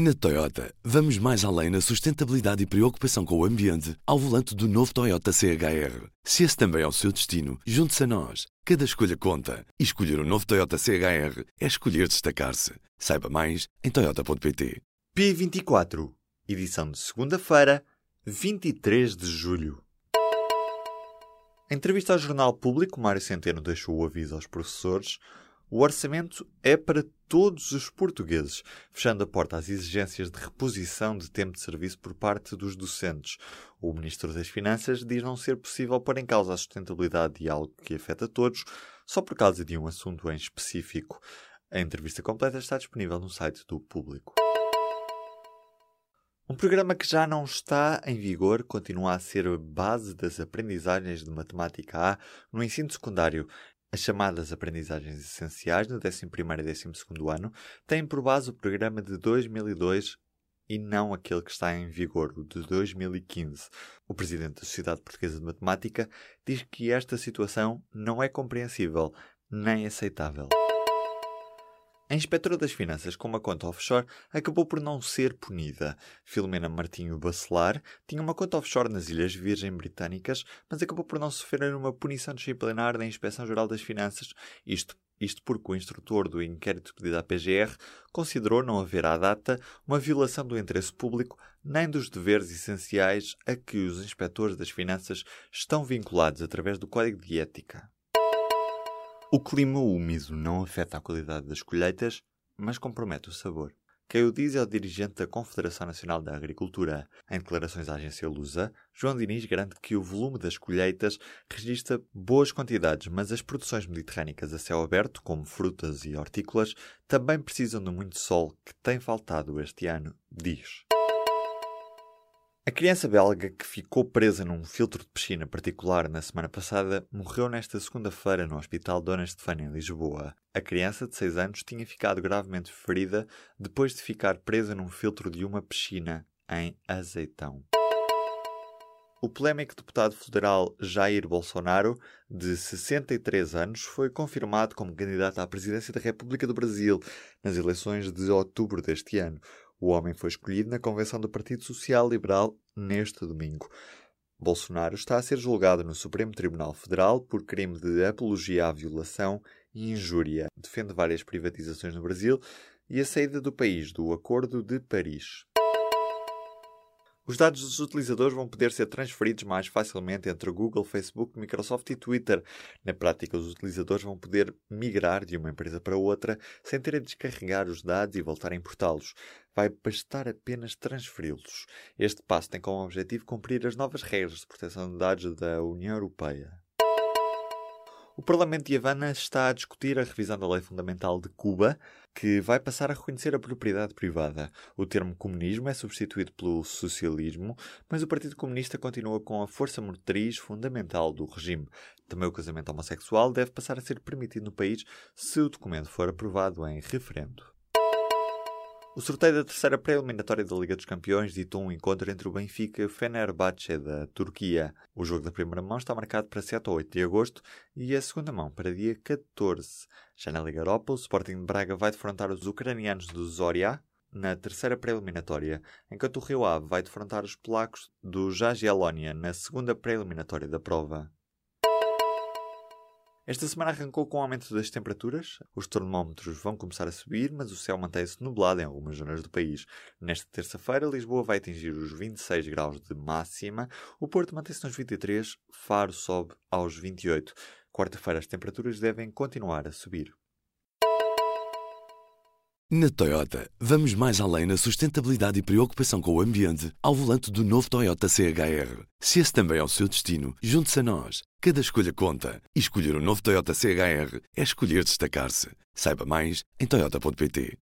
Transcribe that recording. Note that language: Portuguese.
Na Toyota, vamos mais além na sustentabilidade e preocupação com o ambiente ao volante do novo Toyota CHR. Se esse também é o seu destino, junte-se a nós. Cada escolha conta. E escolher o um novo Toyota CHR é escolher destacar-se. Saiba mais em Toyota.pt. P24, edição de segunda-feira, 23 de julho. Em entrevista ao Jornal Público, Mário Centeno deixou o aviso aos professores o orçamento é para todos os portugueses, fechando a porta às exigências de reposição de tempo de serviço por parte dos docentes. O Ministro das Finanças diz não ser possível pôr em causa a sustentabilidade de algo que afeta todos só por causa de um assunto em específico. A entrevista completa está disponível no site do Público. Um programa que já não está em vigor continua a ser a base das aprendizagens de matemática A no ensino secundário as chamadas aprendizagens essenciais no 11 e 12 ano têm por base o programa de 2002 e não aquele que está em vigor, o de 2015. O presidente da Sociedade Portuguesa de Matemática diz que esta situação não é compreensível nem aceitável. A inspetora das finanças com uma conta offshore acabou por não ser punida. Filomena Martinho Bacelar tinha uma conta offshore nas Ilhas Virgem Britânicas, mas acabou por não sofrer uma punição disciplinar da Inspeção-Geral das Finanças, isto isto porque o instrutor do inquérito pedido à PGR considerou não haver à data uma violação do interesse público nem dos deveres essenciais a que os inspectores das finanças estão vinculados através do Código de Ética. O clima úmido não afeta a qualidade das colheitas, mas compromete o sabor. Quem o diz é o dirigente da Confederação Nacional da Agricultura. Em declarações à agência Lusa, João Diniz garante que o volume das colheitas registra boas quantidades, mas as produções mediterrânicas a céu aberto, como frutas e hortícolas, também precisam de muito sol que tem faltado este ano, diz. A criança belga que ficou presa num filtro de piscina particular na semana passada morreu nesta segunda-feira no Hospital Dona Estefânia, em Lisboa. A criança, de 6 anos, tinha ficado gravemente ferida depois de ficar presa num filtro de uma piscina em Azeitão. O polémico deputado federal Jair Bolsonaro, de 63 anos, foi confirmado como candidato à presidência da República do Brasil nas eleições de outubro deste ano. O homem foi escolhido na convenção do Partido Social Liberal neste domingo. Bolsonaro está a ser julgado no Supremo Tribunal Federal por crime de apologia à violação e injúria. Defende várias privatizações no Brasil e a saída do país do Acordo de Paris. Os dados dos utilizadores vão poder ser transferidos mais facilmente entre Google, Facebook, Microsoft e Twitter. Na prática, os utilizadores vão poder migrar de uma empresa para outra sem terem de descarregar os dados e voltar a importá-los. Vai bastar apenas transferi-los. Este passo tem como objetivo cumprir as novas regras de proteção de dados da União Europeia. O Parlamento de Havana está a discutir a revisão da Lei Fundamental de Cuba, que vai passar a reconhecer a propriedade privada. O termo comunismo é substituído pelo socialismo, mas o Partido Comunista continua com a força motriz fundamental do regime. Também o casamento homossexual deve passar a ser permitido no país se o documento for aprovado em referendo. O sorteio da terceira pré-eliminatória da Liga dos Campeões ditou um encontro entre o Benfica e o Fenerbahçe da Turquia. O jogo da primeira mão está marcado para 7 ou 8 de agosto e a segunda mão para dia 14. Já na Liga Europa, o Sporting de Braga vai defrontar os ucranianos do Zoria na terceira pré-eliminatória, enquanto o Rio Ave vai defrontar os polacos do Jagiellonia na segunda pré-eliminatória da prova. Esta semana arrancou com o aumento das temperaturas. Os termómetros vão começar a subir, mas o céu mantém-se nublado em algumas zonas do país. Nesta terça-feira, Lisboa vai atingir os 26 graus de máxima, o Porto mantém-se nos 23, Faro sobe aos 28. Quarta-feira, as temperaturas devem continuar a subir. Na Toyota, vamos mais além na sustentabilidade e preocupação com o ambiente ao volante do novo Toyota CHR. Se esse também é o seu destino, junte-se a nós. Cada escolha conta. E escolher o um novo Toyota CHR é escolher destacar-se. Saiba mais em Toyota.pt.